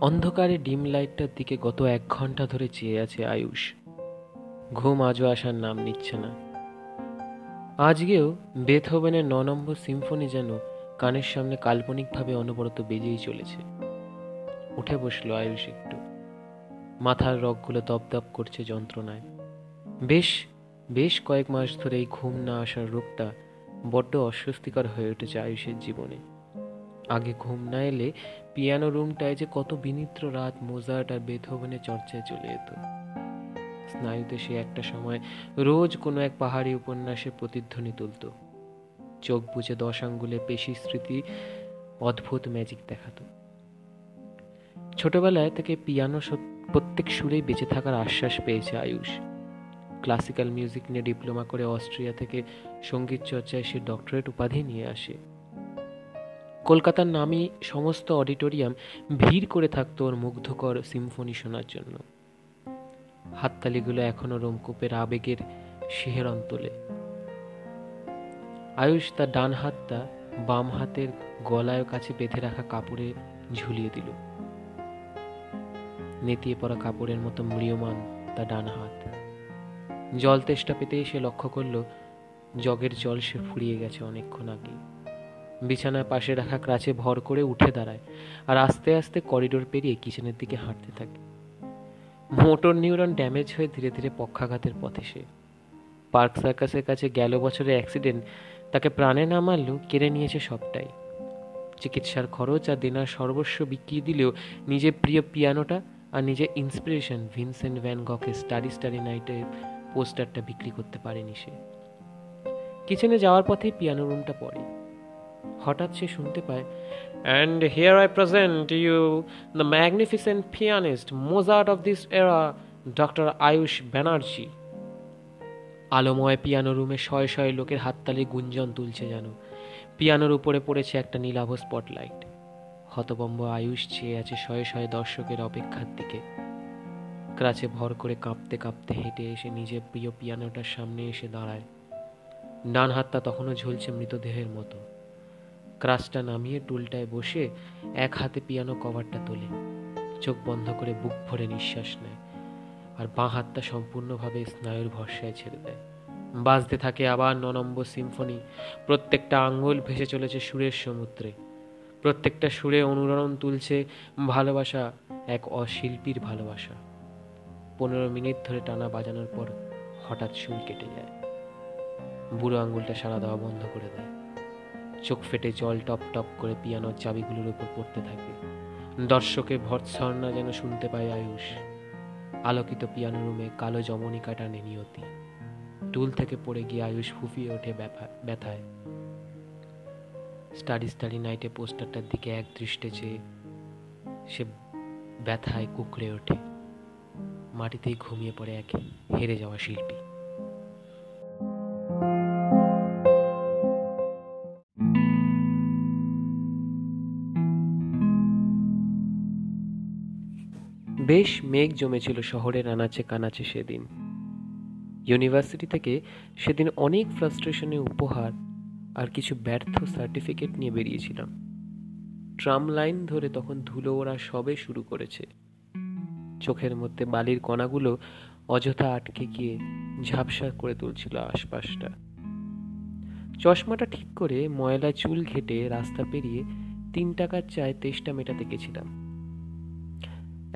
অন্ধকারে ডিম লাইটটার দিকে গত এক ঘণ্টা ধরে চেয়ে আছে আয়ুষ। ঘুম আজও আসার নাম নিচ্ছে না। আজকেও বেথোভেনের ন নম্বর সিম্ফনি যেন কানের সামনে কাল্পনিকভাবে অনবরত বেজেই চলেছে। উঠে বসল আয়ুষ একটু। মাথার রগগুলো দপদপ করছে যন্ত্রণায়। বেশ বেশ কয়েক মাস ধরে এই ঘুম না আসার রোগটা বড্ড অস্বস্তিকর হয়ে উঠেছে আয়ুষের জীবনে। আগে ঘুম না এলে পিয়ানো রুমটায় যে কত বিনিত্র রাত মোজার্ট আর বেথোভেনের চর্চায় চলে যেত স্নায়ুতে সে একটা সময় রোজ কোনো এক পাহাড়ি উপন্যাসে প্রতিধ্বনি তুলত। চোখ বুঝে দশ আঙ্গুলে পেশি স্মৃতি অদ্ভুত ম্যাজিক দেখাতো। ছোটবেলায় থেকে পিয়ানো প্রত্যেক সুরেই বেঁচে থাকার আশ্বাস পেয়েছে আয়ুষ। ক্লাসিক্যাল মিউজিক নিয়ে ডিপ্লোমা করে অস্ট্রিয়া থেকে সংগীত চর্চায় সে ডক্টরেট উপাধি নিয়ে আসে। কলকাতার নামই সমস্ত অডিটোরিয়াম ভিড় করে থাকতো ওর মুগ্ধকর সিম্ফনি শোনার জন্য। হাততালিগুলো এখনও রোমকূপের আবেগের শিহরণ তোলে। আয়ুষ তার ডান হাতটা বাম হাতের গলায় কাছে বেঁধে রাখা কাপড়ে ঝুলিয়ে দিল। নেতিয়ে পড়া কাপড়ের মতো মৃয়মান তার ডান হাত। জল তেষ্টা পেতেই সে লক্ষ্য করল, জগের জল সে ফুরিয়ে গেছে অনেকক্ষণ আগে বিছানার পাশে রাখা ক্রাচে ভর করে উঠে দাঁড়ায় আর আস্তে আস্তে করিডোর পেরিয়ে কিচেনের দিকে হাঁটতে থাকে। মোটর নিউরন ড্যামেজ হয়ে ধীরে ধীরে পক্ষাঘাতের পথে সে। পার্ক সার্কাসের কাছে গেল বছরের অ্যাক্সিডেন্ট, তাকে প্রাণে না মারলেও কেড়ে নিয়েছে সবটাই। চিকিৎসার খরচ আর দেনার সর্বস্ব বিকিয়ে দিলেও নিজের প্রিয় পিয়ানোটা আর নিজের ইন্সপিরেশন ভিনসেন্ট ভ্যান গকের স্টাডি স্টাডি নাইটের পোস্টারটা বিক্রি করতে পারেনি সে। কিচেনে যাওয়ার পথেই পিয়ানো রুমটা পড়ে। হঠাৎ সে শুনতে পায় and here I present you the magnificent pianist Mozart of this era doctor Ayush Banerjee আলোময় piano রুমে শয়ে শয়ে লোকের হাততালি গুঞ্জন তুলছে যেন। পিয়ানোর উপরে পড়েছে একটা নীলাভ স্পটলাইট। হতবম্ব আয়ুষ চেয়ে আছে শয়ে শয়ে দর্শকের অপেক্ষার দিকে। ক্রাচে ভর করে কাঁপতে কাঁপতে হেঁটে এসে নিজের প্রিয় পিয়ানোটার সামনে এসে দাঁড়ায়। ডান হাতটা তখনও ঝুলছে মৃতদেহের মতো। ক্রাচটা নামিয়ে টুলটায় বসে এক হাতে পিয়ানো কভারটা তোলে। চোখ বন্ধ করে বুক ভরে নিঃশ্বাস নেয় আর বাঁ হাতটা সম্পূর্ণভাবে স্নায়ুর ভরসায় ছেড়ে দেয়। বাজতে থাকে আবার ন নম্বর সিম্ফনি। প্রত্যেকটা আঙ্গুল ভেসে চলেছে সুরের সমুদ্রে। প্রত্যেকটা সুরে অনুরণন তুলছে ভালোবাসা, এক অশিল্পীর ভালোবাসা। পনেরো মিনিট ধরে টানা বাজানোর পর হঠাৎ সুর কেটে যায়। বুড়ো আঙ্গুলটা সারা দেওয়া বন্ধ করে দেয়। চোখ ফেটে জল টপ টপ করে পিয়ানোর চাবিগুলোর উপর পড়তে থাকে। দর্শকের ভর্ৎসর্ণা যেন শুনতে পায় আয়ুষ। আলোকিত পিয়ানো রুমে কালো জমনিকা টানে নিয়তি। টুল থেকে পড়ে গিয়ে আয়ুষ ফুফিয়ে ওঠে ব্যথায়। স্টাডি স্টাডি নাইটে পোস্টারটার দিকে এক দৃষ্টে চেয়ে সে ব্যথায় কুকড়ে ওঠে। মাটিতেই ঘুমিয়ে পড়ে এক হেরে যাওয়া শিল্পী। বেশ মেঘ জমেছিল শহরের আনাচে কানাচে সেদিন। ইউনিভার্সিটি থেকে সেদিন অনেক ফ্রাস্ট্রেশনে উপহার আর কিছু ব্যর্থ সার্টিফিকেট নিয়ে বেরিয়েছিলাম। ট্রাম লাইন ধরে তখন ধুলো ওরা সবে শুরু করেছে। চোখের মধ্যে বালির কণাগুলো অযথা আটকে গিয়ে ঝাপসা করে তুলছিল আশপাশটা। চশমাটা ঠিক করে ময়লা চুল ঘেটে রাস্তা পেরিয়ে তিন টাকার চায় তেষ্টা মেটাতে গেছিলাম।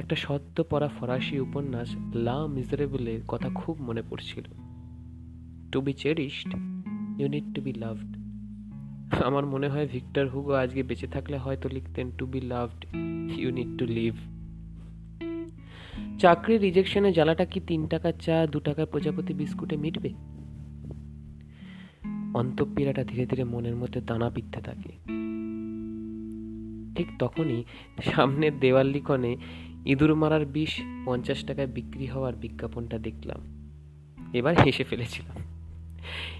একটা সদ্য পড়া ফরাসি উপন্যাস লা মিজারেবলের কথা খুব মনে পড়ছিল। To be cherished you need to be loved আমার মনে হয় ভিক্টর হুগো আজকে বেঁচে থাকলে হয়তো লিখতেন to be loved you need to live চাকরি রিজেকশনের জ্বালাটা কি তিন টাকার চা, দু টাকার প্রজাপতি বিস্কুটে মিটবে? অন্তঃপীড়াটা ধীরে ধীরে মনের মধ্যে দানা পিঠতে থাকে। ঠিক তখনই সামনের দেওয়াল লিখনে ইঁদুর মারার বিষ পঞ্চাশ টাকায় বিক্রি হওয়ার বিজ্ঞাপনটা দেখলাম। এবার হেসে ফেলেছিলাম।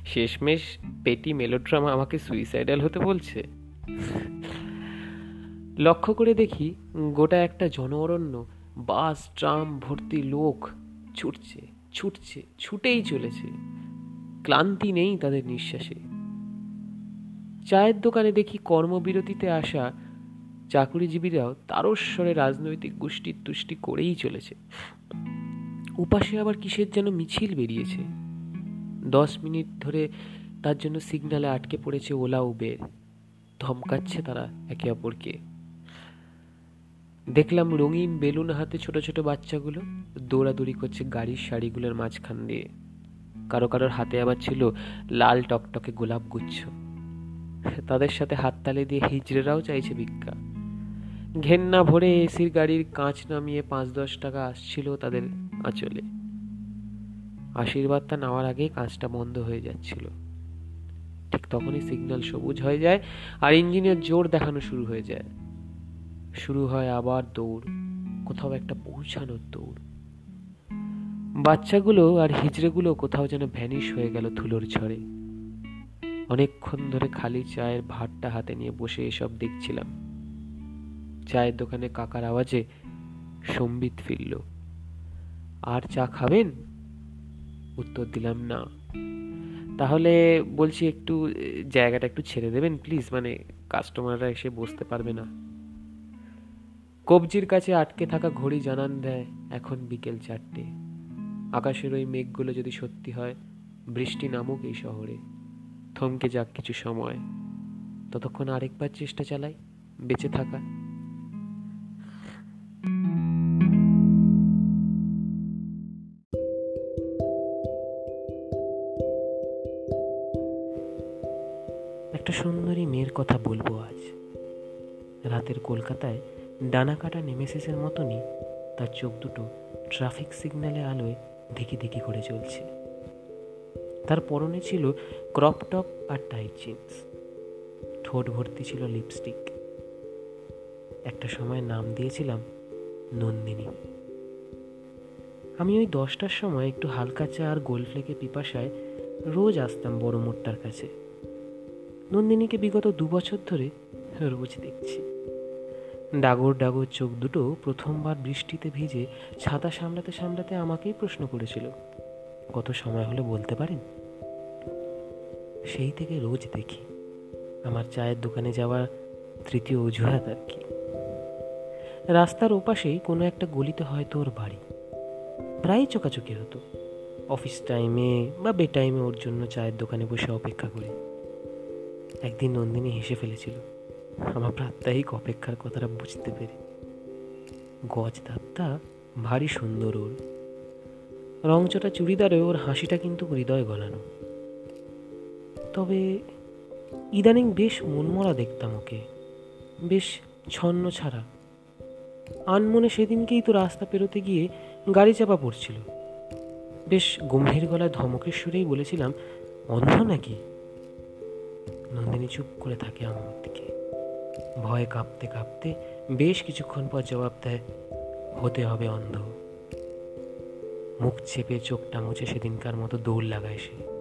শেষমেশ পেটি মেলোড্রামা আমাকে সুইসাইডাল হতে বলছে। লক্ষ্য করে দেখি গোটা একটা জন অরণ্য বাস, ট্রাম, ভর্তি লোক ছুটছে ছুটছে, ছুটেই চলেছে। ক্লান্তি নেই তাদের নিঃশ্বাসে। চায়ের দোকানে দেখি কর্মবিরতিতে আসা চাকুরিজীবীরাও তারস্বরে রাজনৈতিক গোষ্ঠীর তুষ্টি করেই চলেছে। উপাসে আবার কিসের যেন মিছিল বেরিয়েছে? দশ মিনিট ধরে তার জন্য সিগনালে আটকে পড়েছে ওলা, উবের। ধমকাচ্ছে তারা একে অপরকে। দেখলাম রঙিন বেলুন হাতে ছোট ছোট বাচ্চাগুলো দৌড়াদৌড়ি করছে গাড়ির শাড়িগুলোর মাঝখান দিয়ে। কারও কারোর হাতে আবার ছিল লাল টকটকে গোলাপ গুচ্ছ। তাদের সাথে হাততালি দিয়ে হিজড়েরাও চাইছে ভিক্ষা। ঘেন্না ভরে এসির গাড়ির কাঁচ নামিয়ে পাঁচ দশ টাকা আসছিল তাদের আঁচলে। আশীর্বাদটা নেওয়ার আগেই কাঁচটা বন্ধ হয়ে যাচ্ছিল। ঠিক তখনই সিগন্যাল সবুজ হয়ে যায় আর ইঞ্জিনের জোর দেখানো শুরু হয়ে যায়। শুরু হয় আবার দৌড়, কোথাও একটা পৌঁছানোর দৌড়। বাচ্চাগুলো আর হিজড়েগুলো কোথাও যেন ভ্যানিশ হয়ে গেল ধুলোর ঝড়ে। অনেকক্ষণ ধরে খালি চায়ের ভাতটা হাতে নিয়ে বসে এসব দেখছিলাম। চায়ের দোকানে কাকার আওয়াজে সম্বিত ফিরল। আর চা খাবেন? উত্তর দিলাম, না। তাহলে বলছি একটু, জায়গাটা একটু ছেড়ে দেবেন, প্লিজ? মানে কাস্টমাররা এসে বসতে পারবে না। কবজির কাছে আটকে থাকা ঘড়ি জানান দেয় এখন বিকেল চারটে। আকাশের ওই মেঘগুলো যদি সত্যি হয়, বৃষ্টি নামুক এই শহরে। থমকে যাক কিছু সময়। ততক্ষণ আরেকবার চেষ্টা চালাই, বেঁচে থাকা। মেয়ের কথা বলব আজ। রাতের কলকাতায় ডানা কাটা নেমেসিসের মতনই তার চোখ দুটো ট্রাফিক সিগন্যালে আলোয় ধিকি ধিকি করে চলছে। তার পরনে ছিল ক্রপ টপ আর টাইট জিন্স ঠোঁট ভর্তি ছিল লিপস্টিক একটা সময় নাম দিয়েছিলাম নন্দিনী। আমি ওই দশটার সময় একটু হালকা চা আর গোল ফ্লেকে পিপাসায় রোজ আসতাম বড় মোটটার কাছে। নন্দিনীকে বিগত দু বছর ধরে রোজ দেখছি। ডাগর ডাগর চোখ দুটো প্রথমবার বৃষ্টিতে ভিজে ছাতা সামলাতে সামলাতে আমাকেই প্রশ্ন করেছিল, কত সময় হলে বলতে পারেন? সেই থেকে রোজ দেখি, আমার চায়ের দোকানে যাওয়ার তৃতীয় অজুহাত আর কি। রাস্তার ওপাশেই কোনো একটা গলিতে হয়তো ওর বাড়ি প্রায় চোকাচুকি হতো। অফিস টাইমে বা বে টাইমে ওর জন্য চায়ের দোকানে বসে অপেক্ষা করি। একদিন নন্দিনী হেসে ফেলেছিল। আমার প্রাত্যহিক অপেক্ষার কথাটা বুঝতে পেরে। গজ দাঁতটা ভারী সুন্দর ওর। রংচটা চুড়িদারে, ওর হাসিটা কিন্তু হৃদয় গলানো। তবে ইদানিং বেশ মনমরা দেখতাম ওকে। বেশ ছন্ন ছাড়া। আনমনে সেদিনকেই তো রাস্তা পেরোতে গিয়ে গাড়ি চাপা পড়ছিল। বেশ গম্ভীর গলায় ধমকের সুরেই বলেছিলাম, অন্ধ নাকি? নন্দিনী চুপ করে থাকে আমার দিকে। ভয়ে কাঁপতে কাঁপতে বেশ কিছুক্ষণ পর জবাব দেয়, হতে হবে অন্ধ। মুখ চেপে চোখটা মুছে সেদিনকার মতো দৌড় লাগায় সে।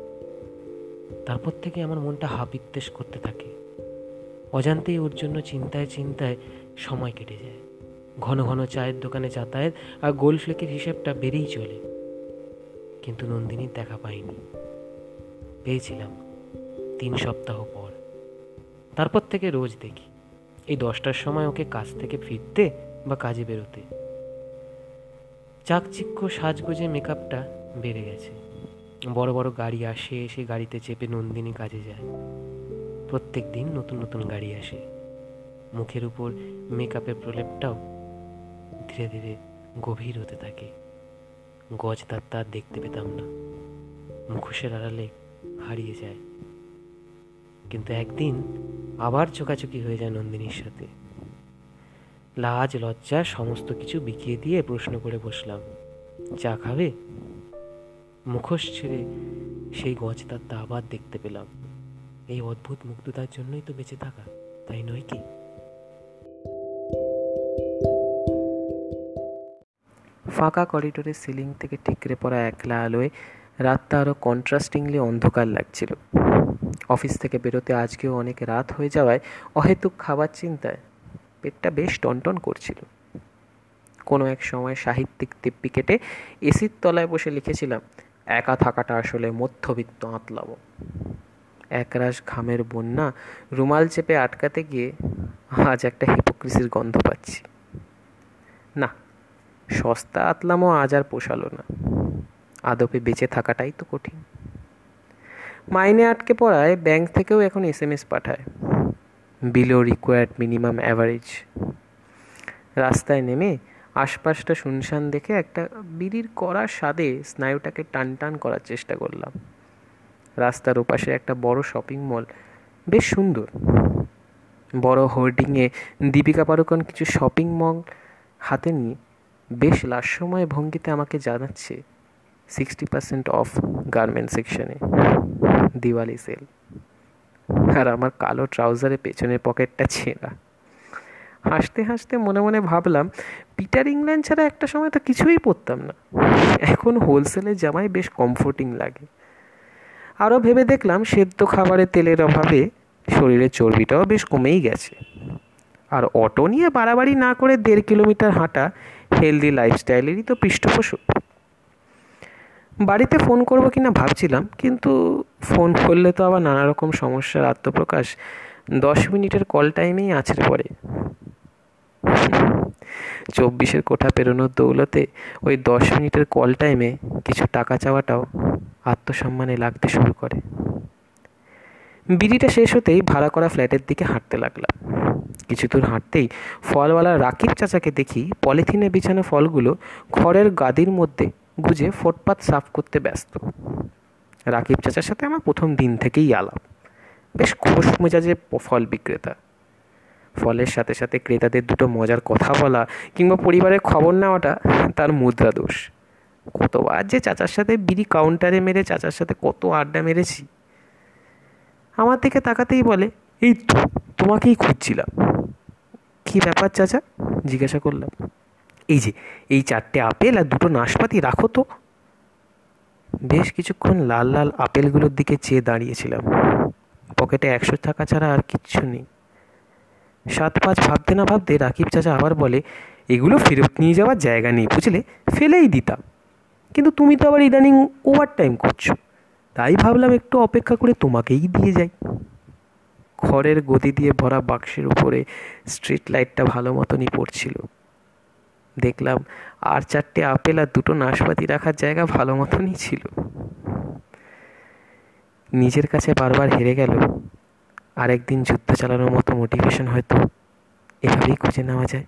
তারপর থেকে আমার মনটা হাপিত্তেশ করতে থাকে। অজান্তেই ওর জন্য চিন্তায় চিন্তায় সময় কেটে যায়। ঘন ঘন চায়ের দোকানে যাতায়াত আর গোল ফ্লেকের হিসেবটা বেড়েই চলে। কিন্তু নন্দিনীর দেখা পাইনি। পেয়েছিলাম তিন সপ্তাহ পর। তারপর থেকে রোজ দেখি। এই দশটার সময় ওকে কাজ থেকে ফিরতে বা কাজে বেরোতে। চাকচিক্য সাজগোজে মেকআপটা বেড়ে গেছে। বড় বড় গাড়ি আসে এসে গাড়িতে চেপে নন্দিনী কাজে যায়। প্রত্যেক দিন নতুন নতুন গাড়ি আসে। মুখের উপর মেকআপের প্রলেপটাও ধীরে ধীরে গভীর হতে থাকে। গজ তার তার দেখতে পেতাম না। মুখোশের আড়ালে হারিয়ে যায়। কিন্তু একদিন আবার চোকাচুকি হয়ে যায় নন্দিনীর সাথে। লাজ, লজ্জা, সমস্ত কিছু বিকিয়ে দিয়ে প্রশ্ন করে বসলাম, চা খাবে? মুখোশ ছেড়ে সেই গজদারটা আবার দেখতে পেলাম। এই অদ্ভুত মুগ্ধতার জন্যই তো বেঁচে থাকা, তাই নয় কি? ফাঁকা করিডোরের সিলিং থেকে ঠিকরে পড়া একলা আলোয় রাতটা আরও কন্ট্রাস্টিংলি অন্ধকার লাগছিল। অফিস থেকে বেরোতে আজকেও অনেক রাত হয়ে যাওয়ায় অহেতুক খাবার চিন্তায় পেটটা বেশ টনটন করছিল। কোনো এক সময় সাহিত্যিক তিপ্পি কেটে এসির তলায় বসে লিখেছিলাম, একা থাকাটা আসলে মধ্যবিত্ত আঁতলাবো। একরাশ ঘামের বন্যা রুমাল চেপে আটকাতে গিয়ে আজ একটা হিপোক্রিসির গন্ধ পাচ্ছি। না, সস্তা আতলামও আজ আর পোষালো না। আদপে বেঁচে থাকাটাই তো কঠিন। মাইনে আটকে পড়ায় ব্যাংক থেকেও এখন এস এম এস পাঠায়। বিলো রিকোয়ার্ড মিনিমাম অ্যাভারেজ রাস্তায় নেমে আশপাশটা শুনশান দেখে একটা বিড়ির কড়া স্বাদে স্নায়ুটাকে টান টান করার চেষ্টা করলাম। রাস্তার ওপাশে একটা বড় শপিং মল বেশ সুন্দর। বড় হোর্ডিংয়ে দীপিকা পাড়ুকন কিছু শপিং মল হাতে নিয়ে বেশ লাস্যময় ভঙ্গিতে আমাকে জানাচ্ছে সিক্সটি পার্সেন্ট অফ গার্মেন্ট সেকশনে দিওয়ালি সেল। আর আমার কালো ট্রাউজারে পেছনের পকেটটা ছেঁড়া। হাসতে হাসতে মনে মনে ভাবলাম, পিটার ইংল্যান্ড ছাড়া একটা সময় তো কিছুই পরতাম না। এখন হোলসেলের জামাই বেশ কমফোর্টিং লাগে। আরও ভেবে দেখলাম, সেদ্ধ খাবারে তেলের অভাবে শরীরের চর্বিটাও বেশ কমেই গেছে। আর অটো নিয়ে বাড়াবাড়ি না করে দেড় কিলোমিটার হাঁটা হেলদি লাইফস্টাইলেরই তো পৃষ্ঠপোষক। বাড়িতে ফোন করব কিনা ভাবছিলাম, কিন্তু ফোন করলে তো আবার নানা রকম সমস্যার আত্মপ্রকাশ। দশ মিনিটের কল টাইমেই আছড়ে পড়ে চব্বিশের কোঠা পেরোনোর দৌলতে ওই দশ মিনিটের কল টাইমে কিছু টাকা চাওয়াটাও আত্মসম্মানে লাগতে শুরু করে। বিড়িটা শেষ হতেই ভাড়া করা ফ্ল্যাটের দিকে হাঁটতে লাগলাম। কিছু দূর হাঁটতেই ফলওয়ালা রাকিব চাচাকে দেখি পলিথিনে বিছানো ফলগুলো খড়ের গাদির মধ্যে গুজে ফুটপাত সাফ করতে ব্যস্ত। রাকিব চাচার সাথে আমার প্রথম দিন থেকেই আলাপ। বেশ খোশ মেজাজের ফল বিক্রেতা। ফলের সাথে সাথে ক্রেতাদের দুটো মজার কথা বলা কিংবা পরিবারের খবর নেওয়াটা তার মুদ্রা দোষ। কতবার যে চাচার সাথে বিড়ি কাউন্টারে মেরে চাচার সাথে কত আড্ডা মেরেছি। আমার দিকে তাকাতেই বলে, এই তো, তোমাকেই খুঁজছিলাম। কী ব্যাপার চাচা? জিজ্ঞাসা করলাম। এই যে, এই চারটে আপেল আর দুটো নাশপাতি রাখো তো। বেশ কিছুক্ষণ লাল লাল আপেলগুলোর দিকে চেয়ে দাঁড়িয়েছিলাম। পকেটে একশো টাকা ছাড়া আর কিচ্ছু নেই। সাত পাঁচ ভাবতে না ভাবতে রাকিব চাচা আবার বলে, এগুলো ফেরত নিয়ে যাওয়ার জায়গা নেই বুঝলে, ফেলেই দিতাম। কিন্তু তুমি তো আবার ইদানিং ওভার টাইম করছ। তাই ভাবলাম একটু অপেক্ষা করে তোমাকেই দিয়ে যাই। খড়ের গদি দিয়ে ভরা বাক্সের উপরে স্ট্রিট লাইটটা ভালো মতনই পড়ছিল। দেখলাম, আর চারটে আপেল আর দুটো নাশপাতি রাখার জায়গা ভালো মতনই ছিল। নিজের কাছে বারবার হেরে গেল। আরেকদিন যুদ্ধ চালানোর মতো মোটিভেশন হয়তো এভাবেই খুঁজে নেওয়া যায়।